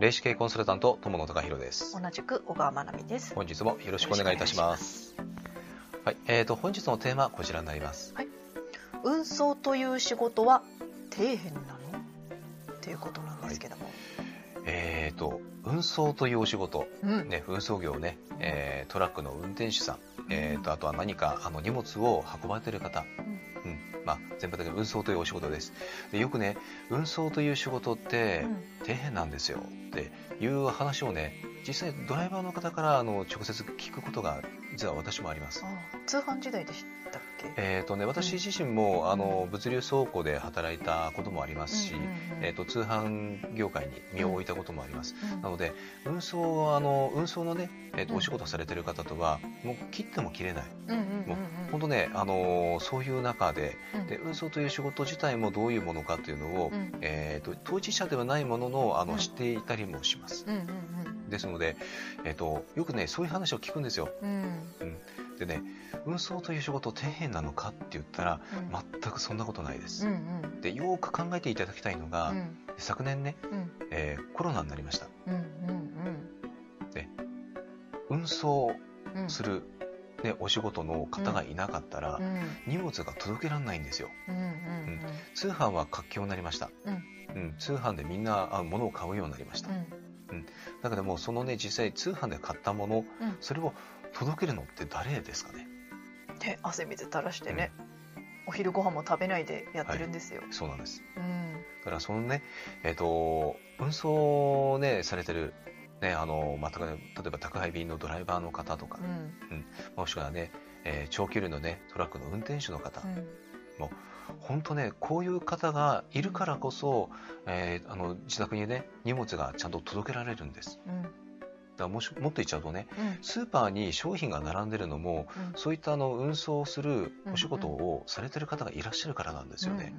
霊視系コンサルタント友野隆弘です。同じく小川真奈美です。本日もよろしくお願いいたします。はい、えーと本日のテーマはこちらになります。運送という仕事は底辺なの？っていうことなんですけども、えーと運送というお仕事。うん。ね運送業ね、えートラックの運転手さん。えーとあとは何かあの荷物を運ばれている方。うんまあ、全般的に運送というお仕事です。でよくね運送という仕事ってうん。底辺なんですよ。っていう話をね実際ドライバーの方からあの直接聞くことが実は私もあります。あ通販時代でしたっけ？えーとね、私自身も、あの物流倉庫で働いたこともありますし、うんうんうんえー、と通販業界に身を置いたこともあります、うんなので運送はあの運送のね、えー、とうん。お仕事されてる方とはもう切っても切れない。うんうんうん。もう本当ね、あのーそういう中でうん。で運送という仕事自体もどういうものかというのを、うん。えー、と当事者ではないもののあの、うん。知っていたりもします。うんうんですので、えー、とよくねそういう話を聞くんですよ。うん。でね運送という仕事底辺なのかって言ったらうん。全くそんなことないです、うんうん。でよーく考えていただきたいのが、うん。昨年ね、うん。えーコロナになりました。うんうん運送うん。うんする、ね、お仕事の方がいなかったら、うん。荷物が届けられないんですよ。うんうん通販は活況になりました、うん。うん。通販でみんなあ物を買うようになりました、うん。だけどもそのね実際通販で買ったもの、うん。それを届けるのって誰ですかね？で汗水垂らしてね、お昼ご飯も食べないでやってるんですよ、そうなんです。うん。だからそのねえっ、と運送をねされてるねあの、ま例えば宅配便のドライバーの方とか、うん。もしくはね、えー長距離のねトラックの運転手の方、うん。本当ねこういう方がいるからこそ、えーあの自宅にね荷物がちゃんと届けられるんです。うんだからもしもっと言っちゃうとねうん。スーパーに商品が並んでるのもうん。そういったあの運送するお仕事をされてる方がいらっしゃるからなんですよね、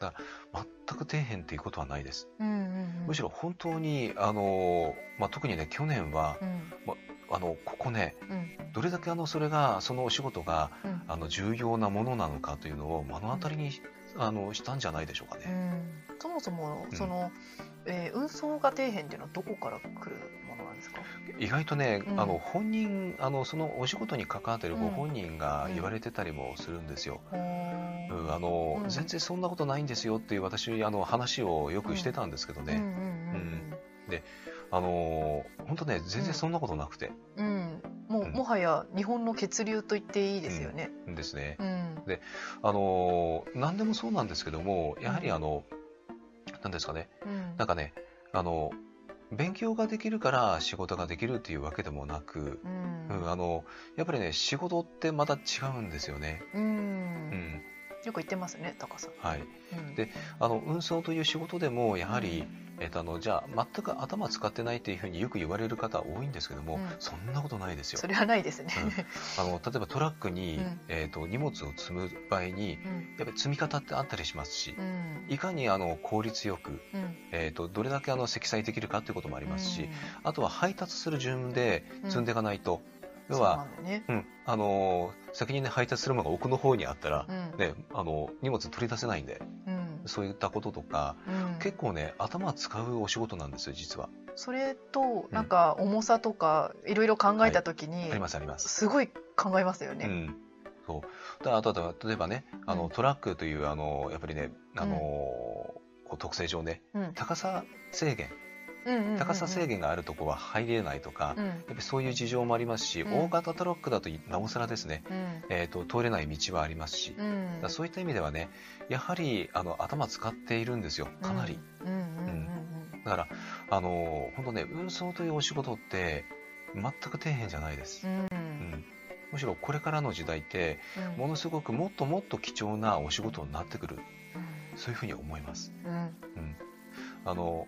全く底辺っていうことはないです。むしろ本当にあの、まあ、特にね去年はうん。あのここねうん。どれだけあのそれがそのお仕事がうん。あの重要なものなのかというのを目の当たりにあのしたんじゃないでしょうかね。うん。そもそもうん。その、えー運送が底辺っていうのはどこから来るですか？意外とね、うん。あの本人あのそのお仕事に関わっているごうん。本人が言われてたりもするんですよ。ほー。うんあのうん。全然そんなことないんですよっていう私あの話をよくしてたんですけどね、うんうんあの本当ね全然そんなことなくて。うん。うん。うんもう、うん。もはや日本の血流と言っていいですよね。ですね。うん。あの何でもそうなんですけどもやはりあの何ですかね。うん。なんかねあの勉強ができるから仕事ができるっていうわけでもなく、うん。うんあのやっぱりね仕事ってまた違うんですよね。うん。うんよく言ってますね高さん。はい、うん。であの運送という仕事でもやはり、えっとあのじゃあ全く頭使ってないっていうふうによく言われる方多いんですけども、うん。そんなことないですよ。そ。れはないですね。あの例えばトラックに、うん。えっと荷物を積む場合にうん。やっぱり積み方ってあったりしますしう、ん。いかにあの効率よく、うん。えっとどれだけあの積載できるかっていうこともありますし、うん。あとは配達する順で積んでいかないと、要は、ね。うん。あのー先にね配達するものが奥の方にあったら、うん。ねあの荷物取り出せないんでうん。そういったこととか、うん。結構ね頭使うお仕事なんですよ実は。それとなんか重さとかいろいろ考えたときにありますあります。すごい考えますよね。うん、そう。だあとは例えばねあの、うん。トラックというあのやっぱりねあのーこう特性上ねうん。高さ制限高さ制限があるとこは入れないとか、うん。やっぱりそういう事情もありますし、うん。大型トラックだとなおさらですね、うん。えー、と通れない道はありますし、だそういった意味ではねやはりあの頭使っているんですよかなり、だからあの本当ね運送というお仕事って全く底辺じゃないです、うん。むしろこれからの時代ってうん。ものすごくもっともっと貴重なお仕事になってくる。そういうふうに思います、うん。うん、あの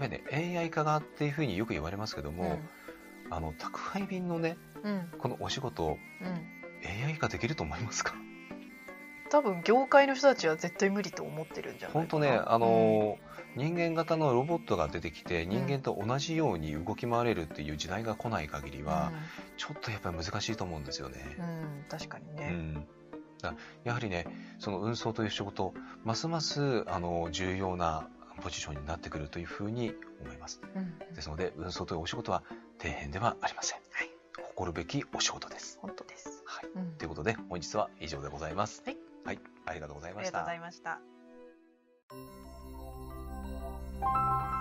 やっぱりね AI 化がっていうふうによく言われますけども、あの宅配便のねうん。うんこのお仕事うん。AI 化できると思いますか？多分業界の人たちは絶対無理と思ってるんじゃないかな。本当ねあの、人間型のロボットが出てきて人間と同じように動き回れるっていう時代が来ない限りは、ちょっとやっぱり難しいと思うんですよね。うん、うん確かにね、うん。だやはりねその運送という仕事ますますあの重要なポジションになってくるというふうに思います。うんですので、運送というお仕事は底辺ではありません。はい誇るべきお仕事です。本当です。はい。うんということで、本日は以上でございます。はい。はい。ありがとうございましたありがとうござ。いました。